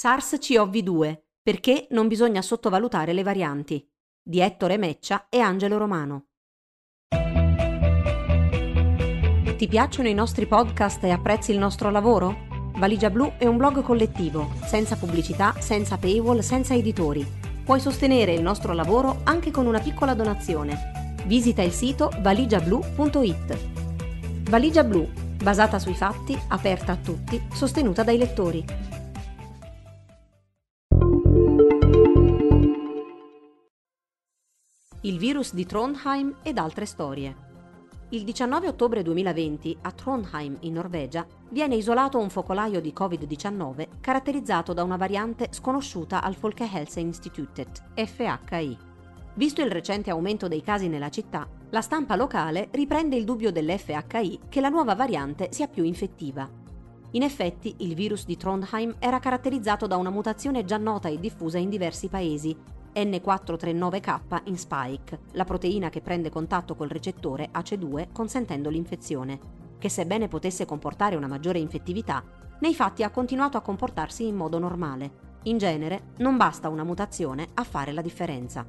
SARS-CoV-2 perché non bisogna sottovalutare le varianti di Ettore Meccia e Angelo Romano. Ti piacciono i nostri podcast e apprezzi il nostro lavoro? Valigia Blu è un blog collettivo, senza pubblicità, senza paywall, senza editori. Puoi sostenere il nostro lavoro anche con una piccola donazione. Visita il sito valigiablu.it. Valigia Blu, basata sui fatti, aperta a tutti, sostenuta dai lettori. Il virus di Trondheim ed altre storie. Il 19 ottobre 2020 a Trondheim, in Norvegia, viene isolato un focolaio di Covid-19 caratterizzato da una variante sconosciuta al Folkehelseinstituttet, FHI. Visto il recente aumento dei casi nella città, la stampa locale riprende il dubbio dell'FHI che la nuova variante sia più infettiva. In effetti, il virus di Trondheim era caratterizzato da una mutazione già nota e diffusa in diversi paesi, N439K in spike, la proteina che prende contatto col recettore AC2 consentendo l'infezione, che sebbene potesse comportare una maggiore infettività, nei fatti ha continuato a comportarsi in modo normale. In genere, non basta una mutazione a fare la differenza.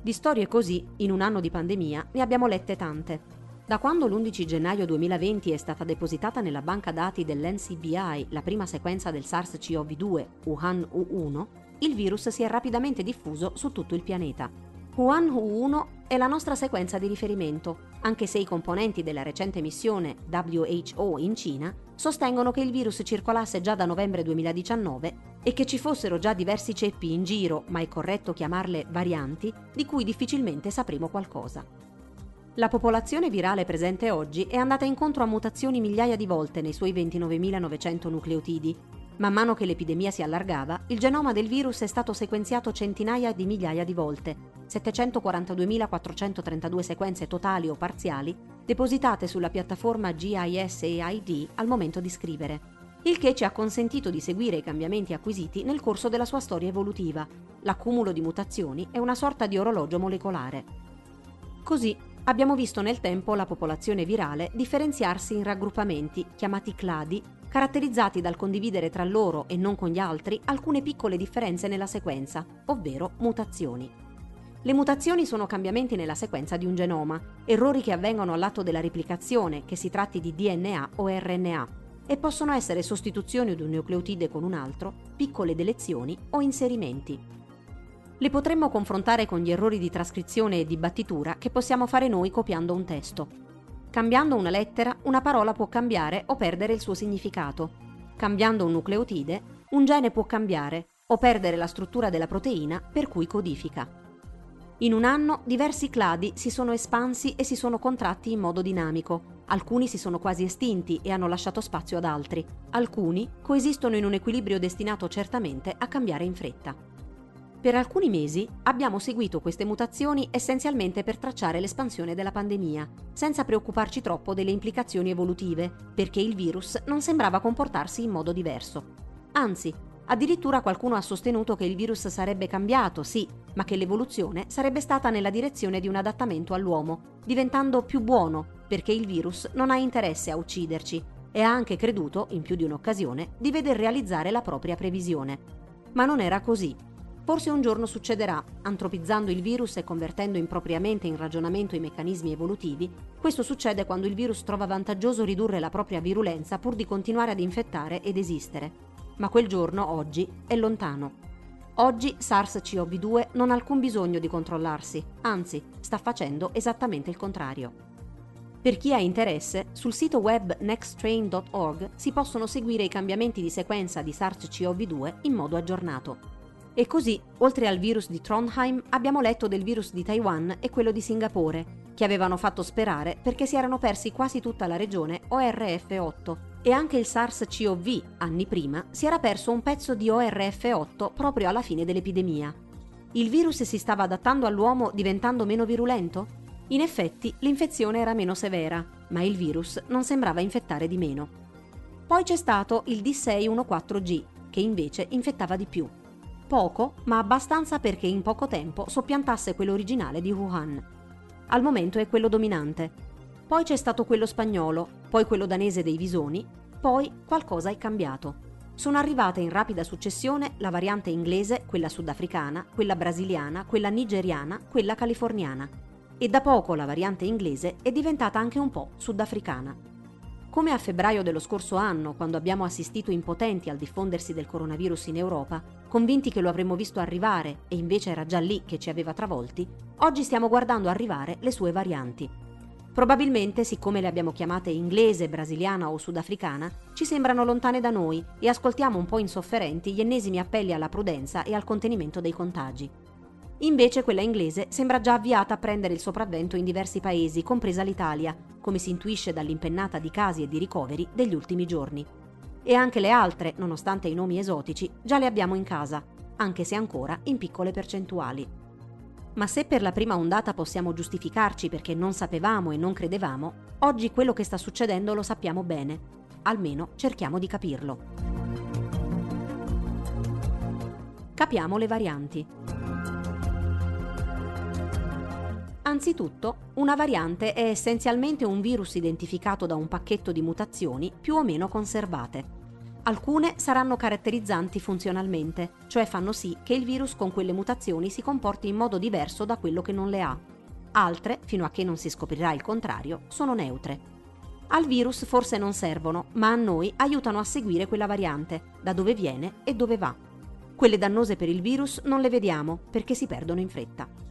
Di storie così, in un anno di pandemia, ne abbiamo lette tante. Da quando l'11 gennaio 2020 è stata depositata nella banca dati dell'NCBI la prima sequenza del SARS-CoV-2 Wuhan U1, il virus si è rapidamente diffuso su tutto il pianeta. Wuhan U1 è la nostra sequenza di riferimento, anche se i componenti della recente missione WHO in Cina sostengono che il virus circolasse già da novembre 2019 e che ci fossero già diversi ceppi in giro, ma è corretto chiamarle varianti, di cui difficilmente sapremo qualcosa. La popolazione virale presente oggi è andata incontro a mutazioni migliaia di volte nei suoi 29.900 nucleotidi, Man mano che l'epidemia si allargava, il genoma del virus è stato sequenziato centinaia di migliaia di volte, 742.432 sequenze totali o parziali, depositate sulla piattaforma GIS-AID al momento di scrivere, il che ci ha consentito di seguire i cambiamenti acquisiti nel corso della sua storia evolutiva. L'accumulo di mutazioni è una sorta di orologio molecolare. Così abbiamo visto nel tempo la popolazione virale differenziarsi in raggruppamenti, chiamati cladi, caratterizzati dal condividere tra loro e non con gli altri alcune piccole differenze nella sequenza, ovvero mutazioni. Le mutazioni sono cambiamenti nella sequenza di un genoma, errori che avvengono all'atto della replicazione, che si tratti di DNA o RNA, e possono essere sostituzioni di un nucleotide con un altro, piccole delezioni o inserimenti. Le potremmo confrontare con gli errori di trascrizione e di battitura che possiamo fare noi copiando un testo. Cambiando una lettera, una parola può cambiare o perdere il suo significato. Cambiando un nucleotide, un gene può cambiare o perdere la struttura della proteina per cui codifica. In un anno diversi cladi si sono espansi e si sono contratti in modo dinamico. Alcuni si sono quasi estinti e hanno lasciato spazio ad altri. Alcuni coesistono in un equilibrio destinato certamente a cambiare in fretta. Per alcuni mesi abbiamo seguito queste mutazioni essenzialmente per tracciare l'espansione della pandemia, senza preoccuparci troppo delle implicazioni evolutive, perché il virus non sembrava comportarsi in modo diverso. Anzi, addirittura qualcuno ha sostenuto che il virus sarebbe cambiato, sì, ma che l'evoluzione sarebbe stata nella direzione di un adattamento all'uomo, diventando più buono, perché il virus non ha interesse a ucciderci e ha anche creduto, in più di un'occasione, di veder realizzare la propria previsione. Ma non era così. Forse un giorno succederà, antropizzando il virus e convertendo impropriamente in ragionamento i meccanismi evolutivi, questo succede quando il virus trova vantaggioso ridurre la propria virulenza pur di continuare ad infettare ed esistere. Ma quel giorno, oggi, è lontano. Oggi SARS-CoV-2 non ha alcun bisogno di controllarsi, anzi, sta facendo esattamente il contrario. Per chi ha interesse, sul sito web nexttrain.org si possono seguire i cambiamenti di sequenza di SARS-CoV-2 in modo aggiornato. E così, oltre al virus di Trondheim, abbiamo letto del virus di Taiwan e quello di Singapore, che avevano fatto sperare perché si erano persi quasi tutta la regione ORF8 e anche il SARS-CoV, anni prima, si era perso un pezzo di ORF8 proprio alla fine dell'epidemia. Il virus si stava adattando all'uomo diventando meno virulento? In effetti l'infezione era meno severa, ma il virus non sembrava infettare di meno. Poi c'è stato il D614G, che invece infettava di più. Poco, ma abbastanza perché in poco tempo soppiantasse quello originale di Wuhan. Al momento è quello dominante. Poi c'è stato quello spagnolo, poi quello danese dei visoni, poi qualcosa è cambiato. sono arrivate in rapida successione la variante inglese, quella sudafricana, quella brasiliana, quella nigeriana, quella californiana. E da poco la variante inglese è diventata anche un po' sudafricana. Come a febbraio dello scorso anno, quando abbiamo assistito impotenti al diffondersi del coronavirus in Europa, convinti che lo avremmo visto arrivare e invece era già lì che ci aveva travolti, oggi stiamo guardando arrivare le sue varianti. Probabilmente, siccome le abbiamo chiamate inglese, brasiliana o sudafricana, ci sembrano lontane da noi e ascoltiamo un po' insofferenti gli ennesimi appelli alla prudenza e al contenimento dei contagi. Invece quella inglese sembra già avviata a prendere il sopravvento in diversi paesi, compresa l'Italia, come si intuisce dall'impennata di casi e di ricoveri degli ultimi giorni. E anche le altre, nonostante i nomi esotici, già le abbiamo in casa, anche se ancora in piccole percentuali. Ma se per la prima ondata possiamo giustificarci perché non sapevamo e non credevamo, oggi quello che sta succedendo lo sappiamo bene. Almeno cerchiamo di capirlo. Capiamo le varianti. Anzitutto, una variante è essenzialmente un virus identificato da un pacchetto di mutazioni più o meno conservate. Alcune saranno caratterizzanti funzionalmente, cioè fanno sì che il virus con quelle mutazioni si comporti in modo diverso da quello che non le ha. Altre, fino a che non si scoprirà il contrario, sono neutre. Al virus forse non servono, ma a noi aiutano a seguire quella variante, da dove viene e dove va. Quelle dannose per il virus non le vediamo perché si perdono in fretta.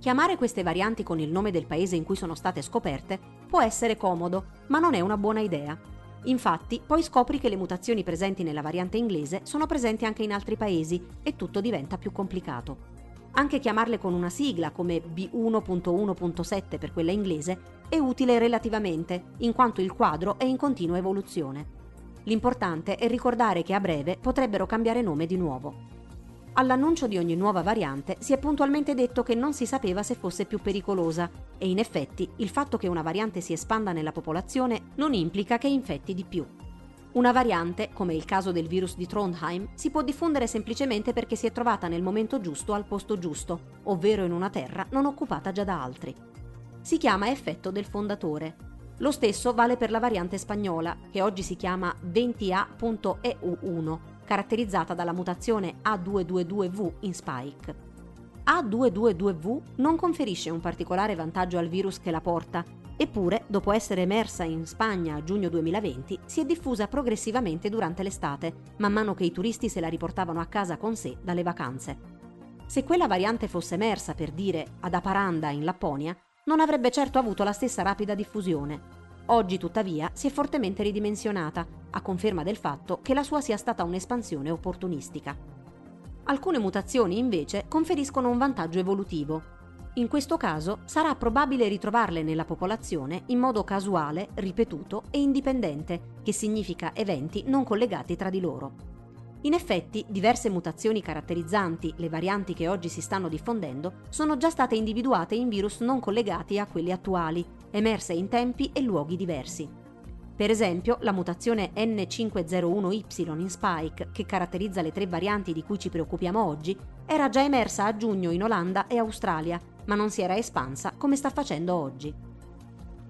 Chiamare queste varianti con il nome del paese in cui sono state scoperte può essere comodo, ma non è una buona idea. Infatti, poi scopri che le mutazioni presenti nella variante inglese sono presenti anche in altri paesi e tutto diventa più complicato. Anche chiamarle con una sigla come B1.1.7 per quella inglese è utile relativamente, in quanto il quadro è in continua evoluzione. L'importante è ricordare che a breve potrebbero cambiare nome di nuovo. All'annuncio di ogni nuova variante si è puntualmente detto che non si sapeva se fosse più pericolosa e in effetti il fatto che una variante si espanda nella popolazione non implica che infetti di più. Una variante, come il caso del virus di Trondheim, si può diffondere semplicemente perché si è trovata nel momento giusto al posto giusto, ovvero in una terra non occupata già da altri. Si chiama effetto del fondatore. Lo stesso vale per la variante spagnola, che oggi si chiama 20A.EU1 caratterizzata dalla mutazione A222V in spike. A222V non conferisce un particolare vantaggio al virus che la porta, eppure, dopo essere emersa in Spagna a giugno 2020, si è diffusa progressivamente durante l'estate, man mano che i turisti se la riportavano a casa con sé dalle vacanze. Se quella variante fosse emersa, per dire, ad Aparanda in Lapponia, non avrebbe certo avuto la stessa rapida diffusione. Oggi, tuttavia, si è fortemente ridimensionata, a conferma del fatto che la sua sia stata un'espansione opportunistica. Alcune mutazioni, invece, conferiscono un vantaggio evolutivo. In questo caso sarà probabile ritrovarle nella popolazione in modo casuale, ripetuto e indipendente, che significa eventi non collegati tra di loro. In effetti, diverse mutazioni caratterizzanti le varianti che oggi si stanno diffondendo sono già state individuate in virus non collegati a quelli attuali, emerse in tempi e luoghi diversi. Per esempio, la mutazione N501Y in Spike, che caratterizza le tre varianti di cui ci preoccupiamo oggi, era già emersa a giugno in Olanda e Australia, ma non si era espansa come sta facendo oggi.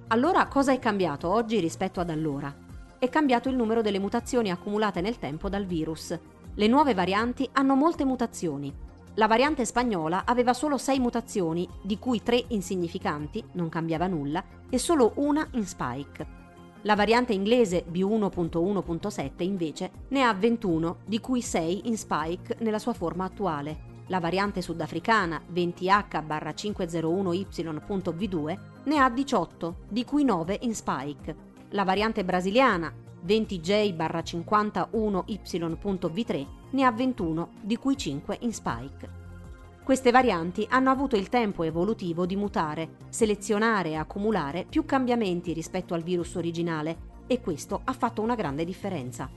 Allora cosa è cambiato oggi rispetto ad allora? È cambiato il numero delle mutazioni accumulate nel tempo dal virus. Le nuove varianti hanno molte mutazioni. La variante spagnola aveva solo 6 mutazioni, di cui 3 insignificanti, non cambiava nulla, e solo una in spike. La variante inglese B1.1.7 invece ne ha 21, di cui 6 in spike nella sua forma attuale. La variante sudafricana 20H-501Y.V2 ne ha 18, di cui 9 in spike la variante brasiliana 20J-51Y.V3 ne ha 21, di cui 5 in spike. Queste varianti hanno avuto il tempo evolutivo di mutare, selezionare e accumulare più cambiamenti rispetto al virus originale e questo ha fatto una grande differenza.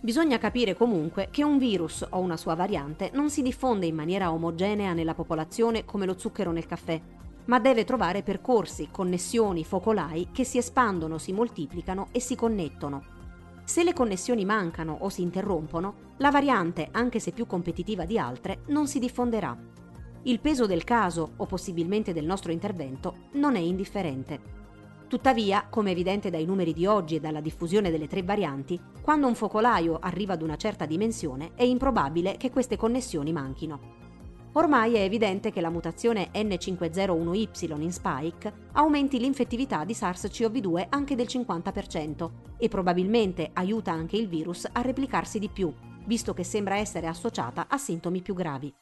Bisogna capire comunque che un virus o una sua variante non si diffonde in maniera omogenea nella popolazione come lo zucchero nel caffè, ma deve trovare percorsi, connessioni, focolai che si espandono, si moltiplicano e si connettono. Se le connessioni mancano o si interrompono, la variante, anche se più competitiva di altre, non si diffonderà. Il peso del caso, o possibilmente del nostro intervento, non è indifferente. Tuttavia, come evidente dai numeri di oggi e dalla diffusione delle tre varianti, quando un focolaio arriva ad una certa dimensione è improbabile che queste connessioni manchino. Ormai è evidente che la mutazione N501Y in Spike aumenti l'infettività di SARS-CoV-2 anche del 50% e probabilmente aiuta anche il virus a replicarsi di più, visto che sembra essere associata a sintomi più gravi.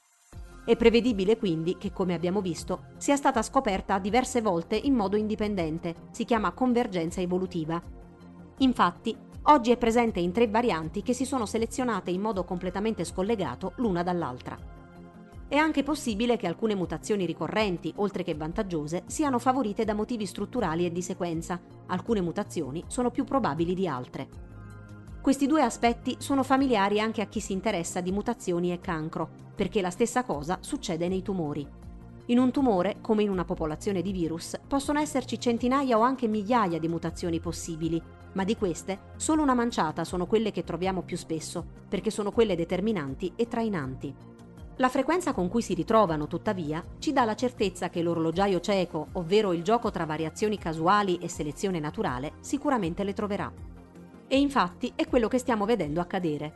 È prevedibile quindi che, come abbiamo visto, sia stata scoperta diverse volte in modo indipendente, si chiama convergenza evolutiva. Infatti, oggi è presente in tre varianti che si sono selezionate in modo completamente scollegato l'una dall'altra. È anche possibile che alcune mutazioni ricorrenti, oltre che vantaggiose, siano favorite da motivi strutturali e di sequenza. Alcune mutazioni sono più probabili di altre. Questi due aspetti sono familiari anche a chi si interessa di mutazioni e cancro, perché la stessa cosa succede nei tumori. In un tumore, come in una popolazione di virus, possono esserci centinaia o anche migliaia di mutazioni possibili, ma di queste solo una manciata sono quelle che troviamo più spesso, perché sono quelle determinanti e trainanti. La frequenza con cui si ritrovano, tuttavia, ci dà la certezza che l'orologiaio cieco, ovvero il gioco tra variazioni casuali e selezione naturale, sicuramente le troverà. E infatti è quello che stiamo vedendo accadere.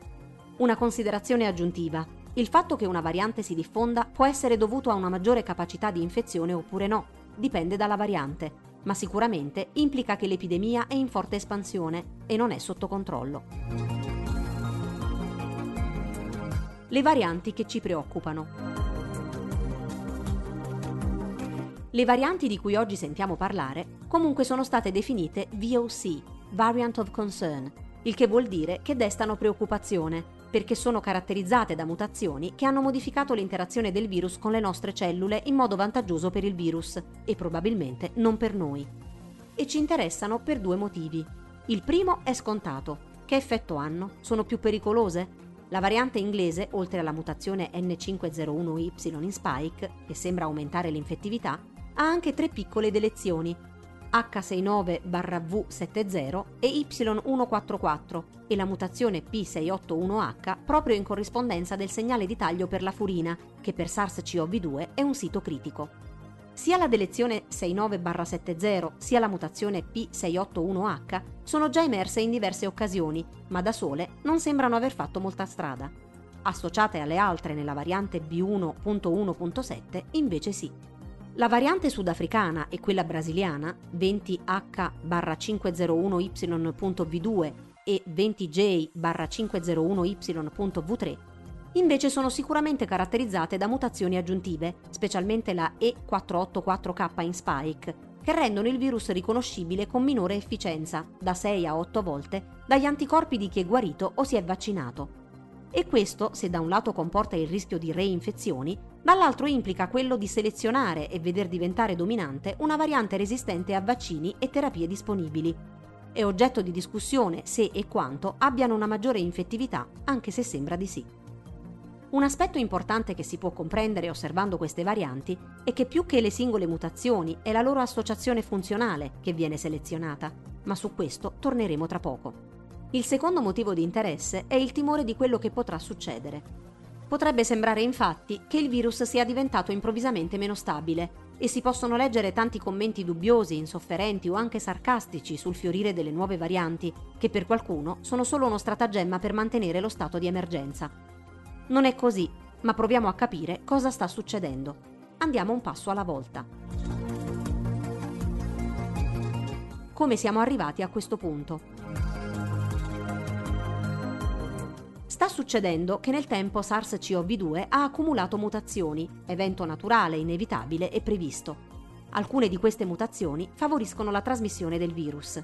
Una considerazione aggiuntiva. Il fatto che una variante si diffonda può essere dovuto a una maggiore capacità di infezione oppure no, dipende dalla variante, ma sicuramente implica che l'epidemia è in forte espansione e non è sotto controllo le varianti che ci preoccupano. Le varianti di cui oggi sentiamo parlare comunque sono state definite VOC, Variant of Concern, il che vuol dire che destano preoccupazione, perché sono caratterizzate da mutazioni che hanno modificato l'interazione del virus con le nostre cellule in modo vantaggioso per il virus e probabilmente non per noi. E ci interessano per due motivi. Il primo è scontato. Che effetto hanno? Sono più pericolose? La variante inglese, oltre alla mutazione N501Y in spike, che sembra aumentare l'infettività, ha anche tre piccole delezioni, H69-V70 e Y144 e la mutazione P681H proprio in corrispondenza del segnale di taglio per la furina, che per SARS-CoV-2 è un sito critico. Sia la delezione 69-70 sia la mutazione P681H sono già emerse in diverse occasioni, ma da sole non sembrano aver fatto molta strada. Associate alle altre nella variante B1.1.7 invece sì. La variante sudafricana e quella brasiliana 20H-501Y.V2 e 20J-501Y.V3 invece sono sicuramente caratterizzate da mutazioni aggiuntive, specialmente la E484K in spike, che rendono il virus riconoscibile con minore efficienza, da 6 a 8 volte, dagli anticorpi di chi è guarito o si è vaccinato. E questo, se da un lato comporta il rischio di reinfezioni, dall'altro implica quello di selezionare e veder diventare dominante una variante resistente a vaccini e terapie disponibili. È oggetto di discussione se e quanto abbiano una maggiore infettività, anche se sembra di sì. Un aspetto importante che si può comprendere osservando queste varianti è che più che le singole mutazioni è la loro associazione funzionale che viene selezionata, ma su questo torneremo tra poco. Il secondo motivo di interesse è il timore di quello che potrà succedere. Potrebbe sembrare infatti che il virus sia diventato improvvisamente meno stabile e si possono leggere tanti commenti dubbiosi, insofferenti o anche sarcastici sul fiorire delle nuove varianti, che per qualcuno sono solo uno stratagemma per mantenere lo stato di emergenza. Non è così, ma proviamo a capire cosa sta succedendo. Andiamo un passo alla volta. Come siamo arrivati a questo punto? Sta succedendo che nel tempo SARS-CoV-2 ha accumulato mutazioni, evento naturale, inevitabile e previsto. Alcune di queste mutazioni favoriscono la trasmissione del virus.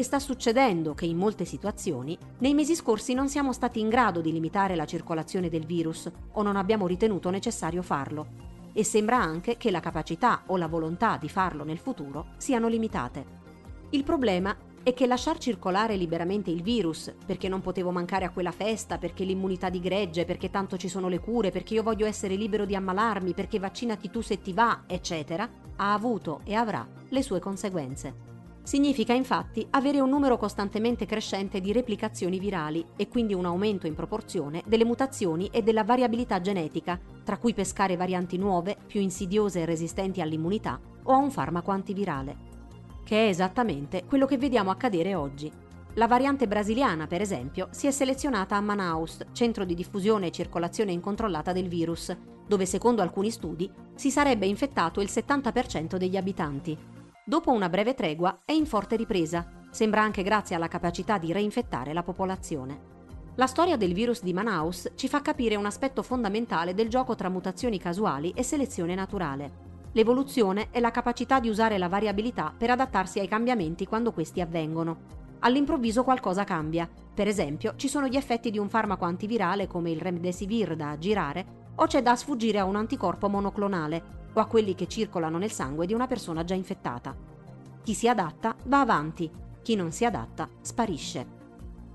E sta succedendo che in molte situazioni nei mesi scorsi non siamo stati in grado di limitare la circolazione del virus o non abbiamo ritenuto necessario farlo. E sembra anche che la capacità o la volontà di farlo nel futuro siano limitate. Il problema è che lasciar circolare liberamente il virus, perché non potevo mancare a quella festa, perché l'immunità di gregge, perché tanto ci sono le cure, perché io voglio essere libero di ammalarmi, perché vaccinati tu se ti va, eccetera, ha avuto e avrà le sue conseguenze. Significa infatti avere un numero costantemente crescente di replicazioni virali e quindi un aumento in proporzione delle mutazioni e della variabilità genetica, tra cui pescare varianti nuove, più insidiose e resistenti all'immunità o a un farmaco antivirale. che è esattamente quello che vediamo accadere oggi. La variante brasiliana, per esempio, si è selezionata a Manaus, centro di diffusione e circolazione incontrollata del virus, dove secondo alcuni studi si sarebbe infettato il 70% degli abitanti. Dopo una breve tregua è in forte ripresa, sembra anche grazie alla capacità di reinfettare la popolazione. La storia del virus di Manaus ci fa capire un aspetto fondamentale del gioco tra mutazioni casuali e selezione naturale. L'evoluzione è la capacità di usare la variabilità per adattarsi ai cambiamenti quando questi avvengono. All'improvviso qualcosa cambia. Per esempio, ci sono gli effetti di un farmaco antivirale come il remdesivir da aggirare o c'è da sfuggire a un anticorpo monoclonale o a quelli che circolano nel sangue di una persona già infettata. Chi si adatta va avanti, chi non si adatta sparisce.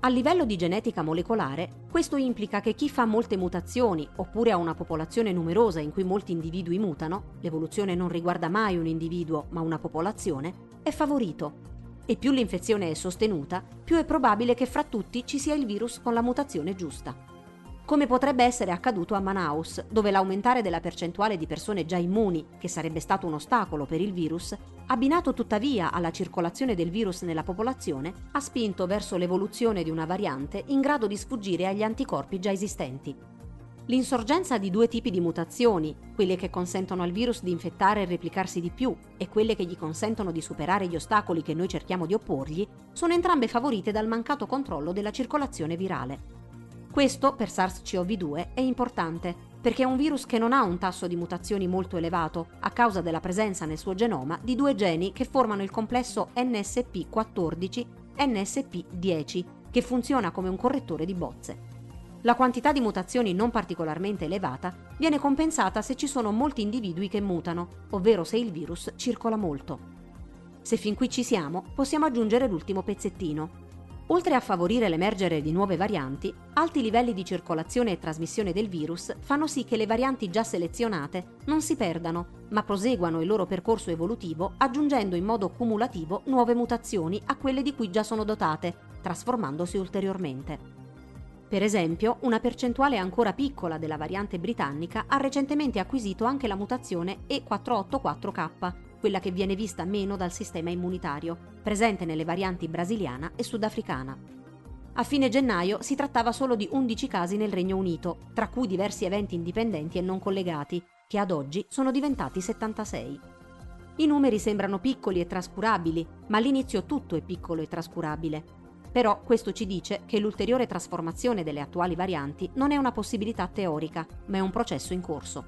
A livello di genetica molecolare, questo implica che chi fa molte mutazioni oppure ha una popolazione numerosa in cui molti individui mutano, l'evoluzione non riguarda mai un individuo ma una popolazione, è favorito. E più l'infezione è sostenuta, più è probabile che fra tutti ci sia il virus con la mutazione giusta come potrebbe essere accaduto a Manaus, dove l'aumentare della percentuale di persone già immuni, che sarebbe stato un ostacolo per il virus, abbinato tuttavia alla circolazione del virus nella popolazione, ha spinto verso l'evoluzione di una variante in grado di sfuggire agli anticorpi già esistenti. L'insorgenza di due tipi di mutazioni, quelle che consentono al virus di infettare e replicarsi di più e quelle che gli consentono di superare gli ostacoli che noi cerchiamo di opporgli, sono entrambe favorite dal mancato controllo della circolazione virale. Questo per SARS-CoV-2 è importante perché è un virus che non ha un tasso di mutazioni molto elevato a causa della presenza nel suo genoma di due geni che formano il complesso NSP14-NSP10 che funziona come un correttore di bozze. La quantità di mutazioni non particolarmente elevata viene compensata se ci sono molti individui che mutano, ovvero se il virus circola molto. Se fin qui ci siamo, possiamo aggiungere l'ultimo pezzettino, Oltre a favorire l'emergere di nuove varianti, alti livelli di circolazione e trasmissione del virus fanno sì che le varianti già selezionate non si perdano, ma proseguano il loro percorso evolutivo aggiungendo in modo cumulativo nuove mutazioni a quelle di cui già sono dotate, trasformandosi ulteriormente. Per esempio, una percentuale ancora piccola della variante britannica ha recentemente acquisito anche la mutazione E484K, quella che viene vista meno dal sistema immunitario, presente nelle varianti brasiliana e sudafricana. A fine gennaio si trattava solo di 11 casi nel Regno Unito, tra cui diversi eventi indipendenti e non collegati, che ad oggi sono diventati 76. I numeri sembrano piccoli e trascurabili, ma all'inizio tutto è piccolo e trascurabile. Però questo ci dice che l'ulteriore trasformazione delle attuali varianti non è una possibilità teorica, ma è un processo in corso.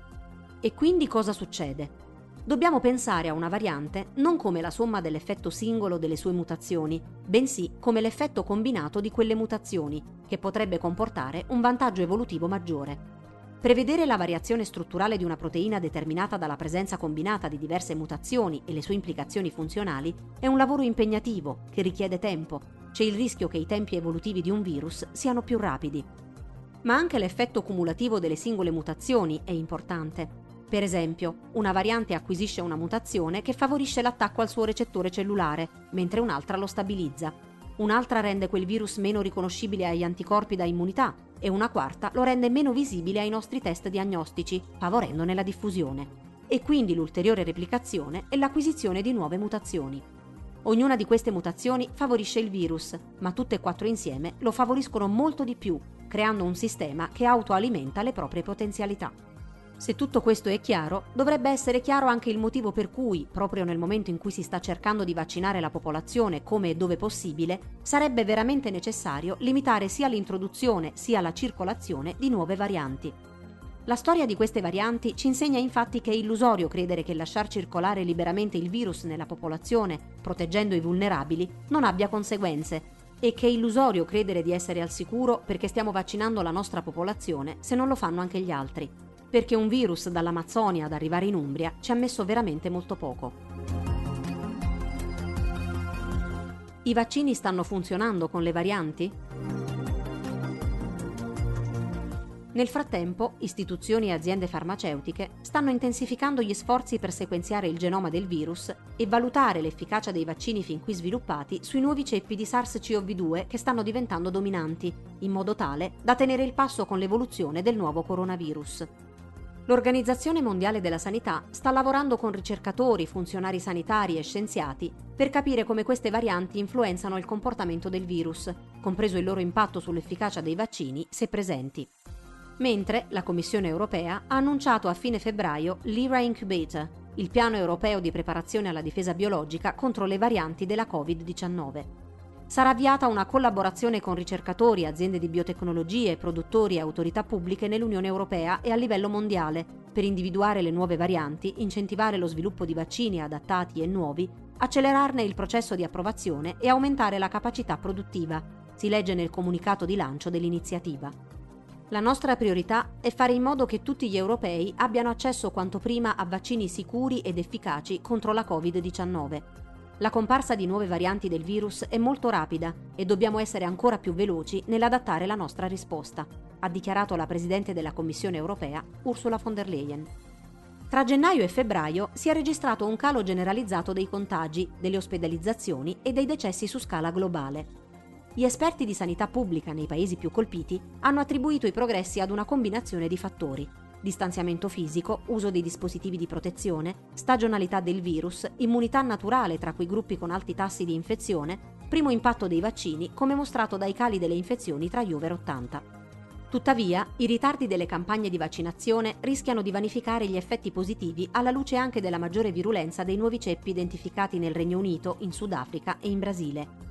E quindi cosa succede? Dobbiamo pensare a una variante non come la somma dell'effetto singolo delle sue mutazioni, bensì come l'effetto combinato di quelle mutazioni, che potrebbe comportare un vantaggio evolutivo maggiore. Prevedere la variazione strutturale di una proteina determinata dalla presenza combinata di diverse mutazioni e le sue implicazioni funzionali è un lavoro impegnativo che richiede tempo. C'è il rischio che i tempi evolutivi di un virus siano più rapidi. Ma anche l'effetto cumulativo delle singole mutazioni è importante. Per esempio, una variante acquisisce una mutazione che favorisce l'attacco al suo recettore cellulare, mentre un'altra lo stabilizza. Un'altra rende quel virus meno riconoscibile agli anticorpi da immunità e una quarta lo rende meno visibile ai nostri test diagnostici, favorendone la diffusione. E quindi l'ulteriore replicazione e l'acquisizione di nuove mutazioni. Ognuna di queste mutazioni favorisce il virus, ma tutte e quattro insieme lo favoriscono molto di più, creando un sistema che autoalimenta le proprie potenzialità. Se tutto questo è chiaro, dovrebbe essere chiaro anche il motivo per cui, proprio nel momento in cui si sta cercando di vaccinare la popolazione come e dove possibile, sarebbe veramente necessario limitare sia l'introduzione sia la circolazione di nuove varianti. La storia di queste varianti ci insegna infatti che è illusorio credere che lasciar circolare liberamente il virus nella popolazione, proteggendo i vulnerabili, non abbia conseguenze, e che è illusorio credere di essere al sicuro perché stiamo vaccinando la nostra popolazione se non lo fanno anche gli altri perché un virus dall'Amazzonia ad arrivare in Umbria ci ha messo veramente molto poco. I vaccini stanno funzionando con le varianti? Nel frattempo, istituzioni e aziende farmaceutiche stanno intensificando gli sforzi per sequenziare il genoma del virus e valutare l'efficacia dei vaccini fin qui sviluppati sui nuovi ceppi di SARS-CoV-2 che stanno diventando dominanti, in modo tale da tenere il passo con l'evoluzione del nuovo coronavirus. L'Organizzazione Mondiale della Sanità sta lavorando con ricercatori, funzionari sanitari e scienziati per capire come queste varianti influenzano il comportamento del virus, compreso il loro impatto sull'efficacia dei vaccini, se presenti. Mentre la Commissione europea ha annunciato a fine febbraio l'IRA Incubator, il piano europeo di preparazione alla difesa biologica contro le varianti della Covid-19 sarà avviata una collaborazione con ricercatori, aziende di biotecnologie, produttori e autorità pubbliche nell'Unione Europea e a livello mondiale per individuare le nuove varianti, incentivare lo sviluppo di vaccini adattati e nuovi, accelerarne il processo di approvazione e aumentare la capacità produttiva, si legge nel comunicato di lancio dell'iniziativa. La nostra priorità è fare in modo che tutti gli europei abbiano accesso quanto prima a vaccini sicuri ed efficaci contro la Covid-19 la comparsa di nuove varianti del virus è molto rapida e dobbiamo essere ancora più veloci nell'adattare la nostra risposta, ha dichiarato la Presidente della Commissione europea, Ursula von der Leyen. Tra gennaio e febbraio si è registrato un calo generalizzato dei contagi, delle ospedalizzazioni e dei decessi su scala globale. Gli esperti di sanità pubblica nei paesi più colpiti hanno attribuito i progressi ad una combinazione di fattori, distanziamento fisico, uso dei dispositivi di protezione, stagionalità del virus, immunità naturale tra quei gruppi con alti tassi di infezione, primo impatto dei vaccini come mostrato dai cali delle infezioni tra gli over 80. Tuttavia, i ritardi delle campagne di vaccinazione rischiano di vanificare gli effetti positivi alla luce anche della maggiore virulenza dei nuovi ceppi identificati nel Regno Unito, in Sudafrica e in Brasile,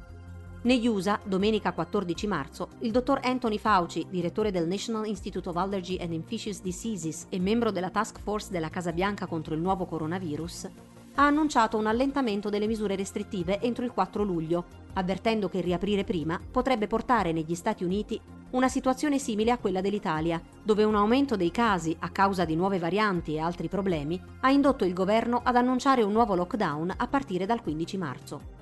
negli USA, domenica 14 marzo, il dottor Anthony Fauci, direttore del National Institute of Allergy and Infectious Diseases e membro della task force della Casa Bianca contro il nuovo coronavirus, ha annunciato un allentamento delle misure restrittive entro il 4 luglio, avvertendo che riaprire prima potrebbe portare negli Stati Uniti una situazione simile a quella dell'Italia, dove un aumento dei casi a causa di nuove varianti e altri problemi ha indotto il governo ad annunciare un nuovo lockdown a partire dal 15 marzo.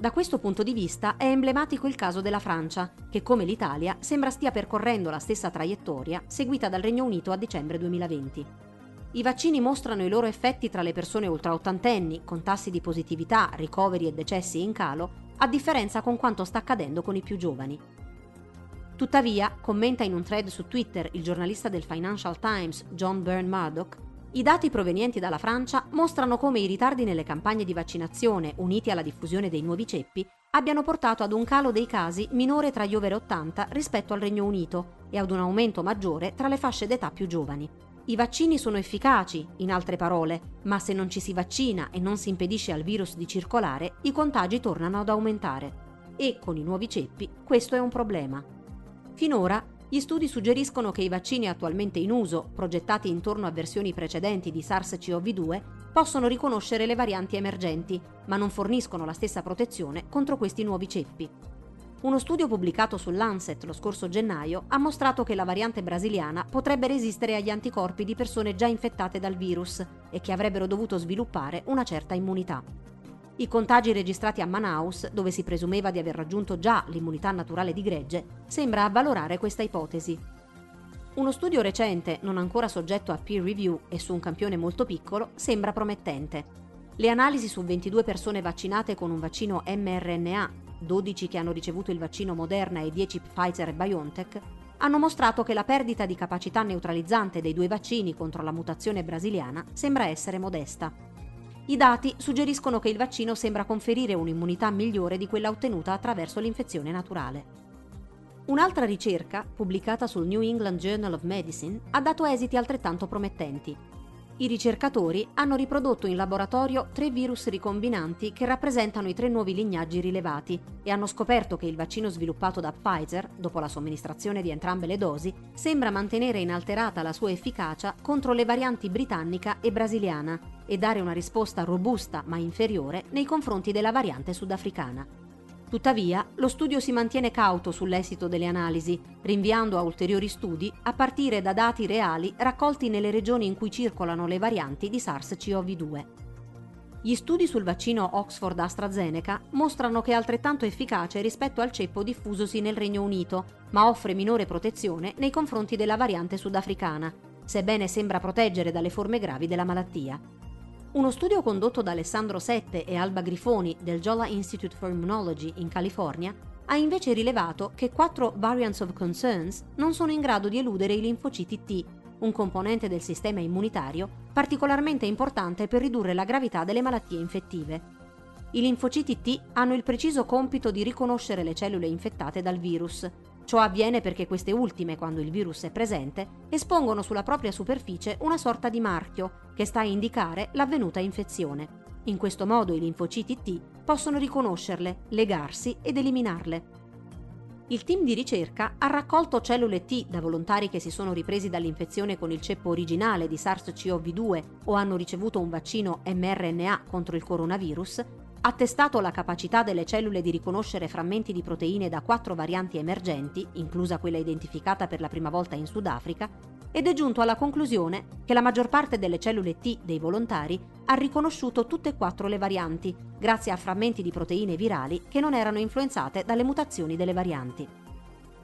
Da questo punto di vista è emblematico il caso della Francia, che come l'Italia sembra stia percorrendo la stessa traiettoria seguita dal Regno Unito a dicembre 2020. I vaccini mostrano i loro effetti tra le persone ultra ottantenni, con tassi di positività, ricoveri e decessi in calo, a differenza con quanto sta accadendo con i più giovani. Tuttavia, commenta in un thread su Twitter il giornalista del Financial Times John Byrne Murdoch, i dati provenienti dalla Francia mostrano come i ritardi nelle campagne di vaccinazione, uniti alla diffusione dei nuovi ceppi, abbiano portato ad un calo dei casi minore tra gli over 80 rispetto al Regno Unito e ad un aumento maggiore tra le fasce d'età più giovani. I vaccini sono efficaci, in altre parole, ma se non ci si vaccina e non si impedisce al virus di circolare, i contagi tornano ad aumentare. E con i nuovi ceppi questo è un problema. Finora gli studi suggeriscono che i vaccini attualmente in uso, progettati intorno a versioni precedenti di SARS-CoV-2, possono riconoscere le varianti emergenti, ma non forniscono la stessa protezione contro questi nuovi ceppi. Uno studio pubblicato su Lancet lo scorso gennaio ha mostrato che la variante brasiliana potrebbe resistere agli anticorpi di persone già infettate dal virus e che avrebbero dovuto sviluppare una certa immunità. I contagi registrati a Manaus, dove si presumeva di aver raggiunto già l'immunità naturale di gregge, sembra avvalorare questa ipotesi. Uno studio recente, non ancora soggetto a peer review e su un campione molto piccolo, sembra promettente. Le analisi su 22 persone vaccinate con un vaccino mRNA, 12 che hanno ricevuto il vaccino Moderna e 10 Pfizer e BioNTech, hanno mostrato che la perdita di capacità neutralizzante dei due vaccini contro la mutazione brasiliana sembra essere modesta. I dati suggeriscono che il vaccino sembra conferire un'immunità migliore di quella ottenuta attraverso l'infezione naturale. Un'altra ricerca, pubblicata sul New England Journal of Medicine, ha dato esiti altrettanto promettenti. I ricercatori hanno riprodotto in laboratorio tre virus ricombinanti che rappresentano i tre nuovi lignaggi rilevati e hanno scoperto che il vaccino sviluppato da Pfizer, dopo la somministrazione di entrambe le dosi, sembra mantenere inalterata la sua efficacia contro le varianti britannica e brasiliana e dare una risposta robusta ma inferiore nei confronti della variante sudafricana. Tuttavia, lo studio si mantiene cauto sull'esito delle analisi, rinviando a ulteriori studi a partire da dati reali raccolti nelle regioni in cui circolano le varianti di SARS-CoV-2. Gli studi sul vaccino Oxford AstraZeneca mostrano che è altrettanto efficace rispetto al ceppo diffusosi nel Regno Unito, ma offre minore protezione nei confronti della variante sudafricana, sebbene sembra proteggere dalle forme gravi della malattia. Uno studio condotto da Alessandro Sette e Alba Grifoni del Jolla Institute for Immunology in California ha invece rilevato che quattro variants of concerns non sono in grado di eludere i linfociti T, un componente del sistema immunitario particolarmente importante per ridurre la gravità delle malattie infettive. I linfociti T hanno il preciso compito di riconoscere le cellule infettate dal virus. Ciò avviene perché queste ultime, quando il virus è presente, espongono sulla propria superficie una sorta di marchio che sta a indicare l'avvenuta infezione. In questo modo i linfociti T possono riconoscerle, legarsi ed eliminarle. Il team di ricerca ha raccolto cellule T da volontari che si sono ripresi dall'infezione con il ceppo originale di SARS-CoV-2 o hanno ricevuto un vaccino mRNA contro il coronavirus ha testato la capacità delle cellule di riconoscere frammenti di proteine da quattro varianti emergenti, inclusa quella identificata per la prima volta in Sudafrica, ed è giunto alla conclusione che la maggior parte delle cellule T dei volontari ha riconosciuto tutte e quattro le varianti, grazie a frammenti di proteine virali che non erano influenzate dalle mutazioni delle varianti.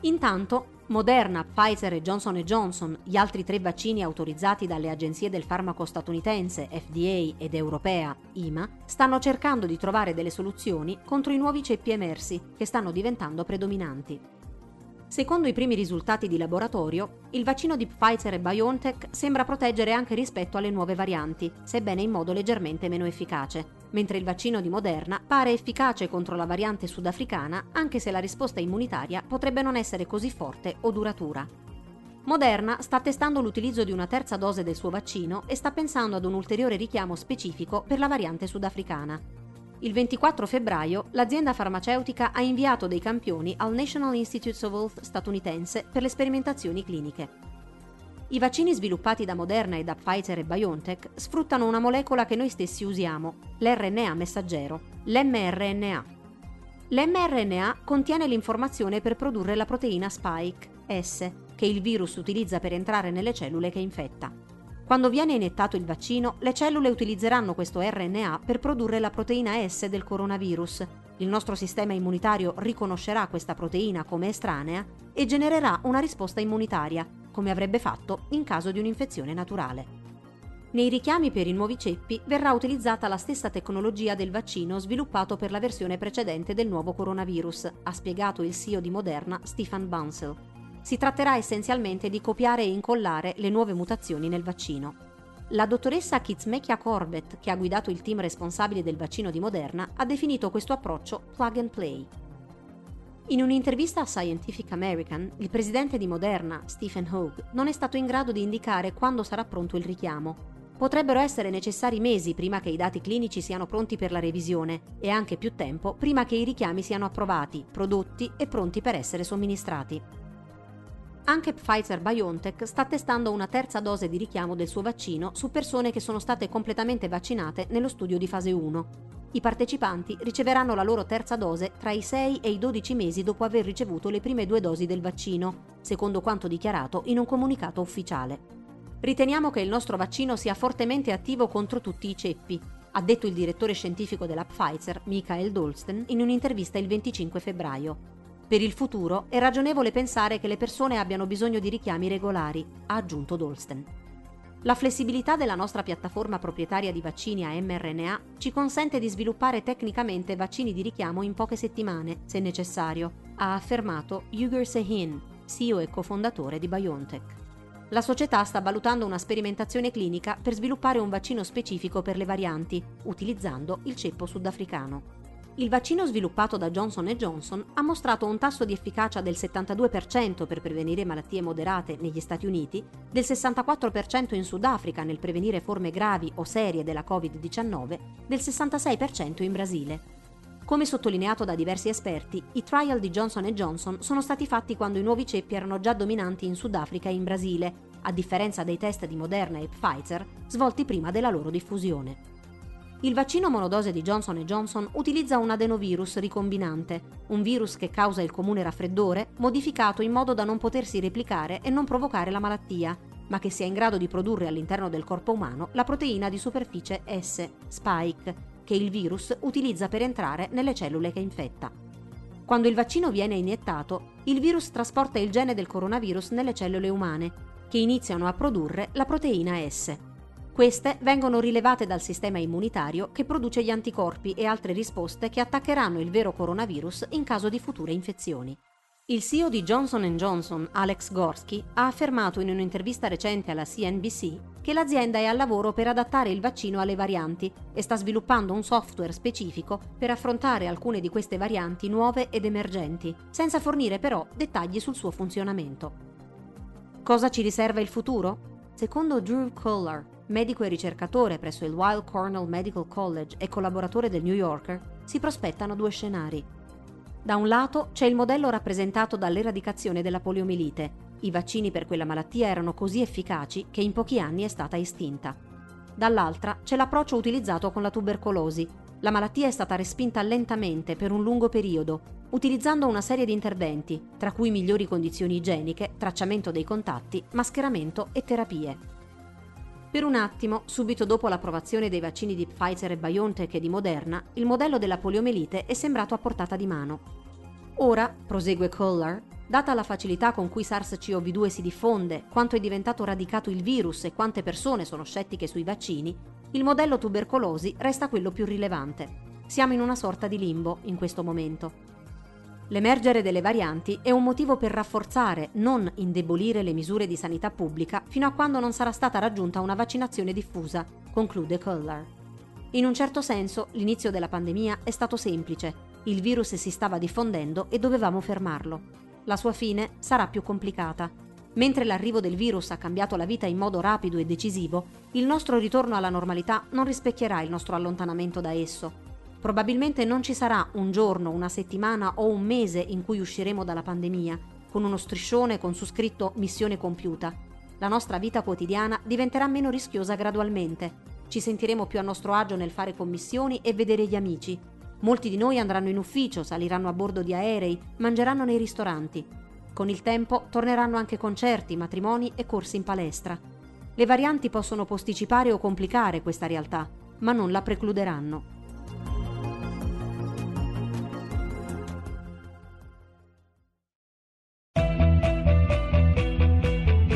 Intanto, Moderna, Pfizer e Johnson Johnson, gli altri tre vaccini autorizzati dalle agenzie del farmaco statunitense FDA ed europea IMA, stanno cercando di trovare delle soluzioni contro i nuovi ceppi emersi che stanno diventando predominanti. Secondo i primi risultati di laboratorio, il vaccino di Pfizer e BioNTech sembra proteggere anche rispetto alle nuove varianti, sebbene in modo leggermente meno efficace, mentre il vaccino di Moderna pare efficace contro la variante sudafricana anche se la risposta immunitaria potrebbe non essere così forte o duratura. Moderna sta testando l'utilizzo di una terza dose del suo vaccino e sta pensando ad un ulteriore richiamo specifico per la variante sudafricana. Il 24 febbraio l'azienda farmaceutica ha inviato dei campioni al National Institutes of Health statunitense per le sperimentazioni cliniche. I vaccini sviluppati da Moderna e da Pfizer e BioNTech sfruttano una molecola che noi stessi usiamo, l'RNA messaggero, l'mRNA. L'mRNA contiene l'informazione per produrre la proteina spike, S, che il virus utilizza per entrare nelle cellule che infetta. Quando viene iniettato il vaccino, le cellule utilizzeranno questo RNA per produrre la proteina S del coronavirus. Il nostro sistema immunitario riconoscerà questa proteina come estranea e genererà una risposta immunitaria, come avrebbe fatto in caso di un'infezione naturale. Nei richiami per i nuovi ceppi verrà utilizzata la stessa tecnologia del vaccino sviluppato per la versione precedente del nuovo coronavirus, ha spiegato il CEO di Moderna Stephen Bansell si tratterà essenzialmente di copiare e incollare le nuove mutazioni nel vaccino. La dottoressa Kizmekia Corbett, che ha guidato il team responsabile del vaccino di Moderna, ha definito questo approccio plug and play. In un'intervista a Scientific American, il presidente di Moderna, Stephen Hogue, non è stato in grado di indicare quando sarà pronto il richiamo. Potrebbero essere necessari mesi prima che i dati clinici siano pronti per la revisione e anche più tempo prima che i richiami siano approvati, prodotti e pronti per essere somministrati. Anche Pfizer BioNTech sta testando una terza dose di richiamo del suo vaccino su persone che sono state completamente vaccinate nello studio di fase 1. I partecipanti riceveranno la loro terza dose tra i 6 e i 12 mesi dopo aver ricevuto le prime due dosi del vaccino, secondo quanto dichiarato in un comunicato ufficiale. Riteniamo che il nostro vaccino sia fortemente attivo contro tutti i ceppi, ha detto il direttore scientifico della Pfizer, Michael Dolsten, in un'intervista il 25 febbraio. Per il futuro è ragionevole pensare che le persone abbiano bisogno di richiami regolari, ha aggiunto Dolsten. La flessibilità della nostra piattaforma proprietaria di vaccini a mRNA ci consente di sviluppare tecnicamente vaccini di richiamo in poche settimane, se necessario, ha affermato Yuger Sehin, CEO e cofondatore di BioNTech. La società sta valutando una sperimentazione clinica per sviluppare un vaccino specifico per le varianti, utilizzando il ceppo sudafricano. Il vaccino sviluppato da Johnson Johnson ha mostrato un tasso di efficacia del 72% per prevenire malattie moderate negli Stati Uniti, del 64% in Sudafrica nel prevenire forme gravi o serie della Covid-19, del 66% in Brasile. Come sottolineato da diversi esperti, i trial di Johnson Johnson sono stati fatti quando i nuovi ceppi erano già dominanti in Sudafrica e in Brasile, a differenza dei test di Moderna e Pfizer svolti prima della loro diffusione. Il vaccino monodose di Johnson Johnson utilizza un adenovirus ricombinante, un virus che causa il comune raffreddore, modificato in modo da non potersi replicare e non provocare la malattia, ma che sia in grado di produrre all'interno del corpo umano la proteina di superficie S, spike, che il virus utilizza per entrare nelle cellule che infetta. Quando il vaccino viene iniettato, il virus trasporta il gene del coronavirus nelle cellule umane, che iniziano a produrre la proteina S. Queste vengono rilevate dal sistema immunitario che produce gli anticorpi e altre risposte che attaccheranno il vero coronavirus in caso di future infezioni. Il CEO di Johnson Johnson, Alex Gorsky, ha affermato in un'intervista recente alla CNBC che l'azienda è al lavoro per adattare il vaccino alle varianti e sta sviluppando un software specifico per affrontare alcune di queste varianti nuove ed emergenti, senza fornire però dettagli sul suo funzionamento. Cosa ci riserva il futuro? Secondo Drew Kohler, medico e ricercatore presso il Weill Cornell Medical College e collaboratore del New Yorker, si prospettano due scenari. Da un lato c'è il modello rappresentato dall'eradicazione della poliomielite. I vaccini per quella malattia erano così efficaci che in pochi anni è stata estinta. Dall'altra c'è l'approccio utilizzato con la tubercolosi. La malattia è stata respinta lentamente per un lungo periodo, utilizzando una serie di interventi, tra cui migliori condizioni igieniche, tracciamento dei contatti, mascheramento e terapie. Per un attimo, subito dopo l'approvazione dei vaccini di Pfizer e BioNTech e di Moderna, il modello della poliomelite è sembrato a portata di mano. Ora, prosegue Kohler, data la facilità con cui SARS-CoV-2 si diffonde, quanto è diventato radicato il virus e quante persone sono scettiche sui vaccini, il modello tubercolosi resta quello più rilevante. Siamo in una sorta di limbo in questo momento. L'emergere delle varianti è un motivo per rafforzare, non indebolire le misure di sanità pubblica fino a quando non sarà stata raggiunta una vaccinazione diffusa, conclude Kohler. In un certo senso, l'inizio della pandemia è stato semplice. Il virus si stava diffondendo e dovevamo fermarlo. La sua fine sarà più complicata. Mentre l'arrivo del virus ha cambiato la vita in modo rapido e decisivo, il nostro ritorno alla normalità non rispecchierà il nostro allontanamento da esso Probabilmente non ci sarà un giorno, una settimana o un mese in cui usciremo dalla pandemia, con uno striscione con su scritto missione compiuta. La nostra vita quotidiana diventerà meno rischiosa gradualmente. Ci sentiremo più a nostro agio nel fare commissioni e vedere gli amici. Molti di noi andranno in ufficio, saliranno a bordo di aerei, mangeranno nei ristoranti. Con il tempo torneranno anche concerti, matrimoni e corsi in palestra. Le varianti possono posticipare o complicare questa realtà, ma non la precluderanno.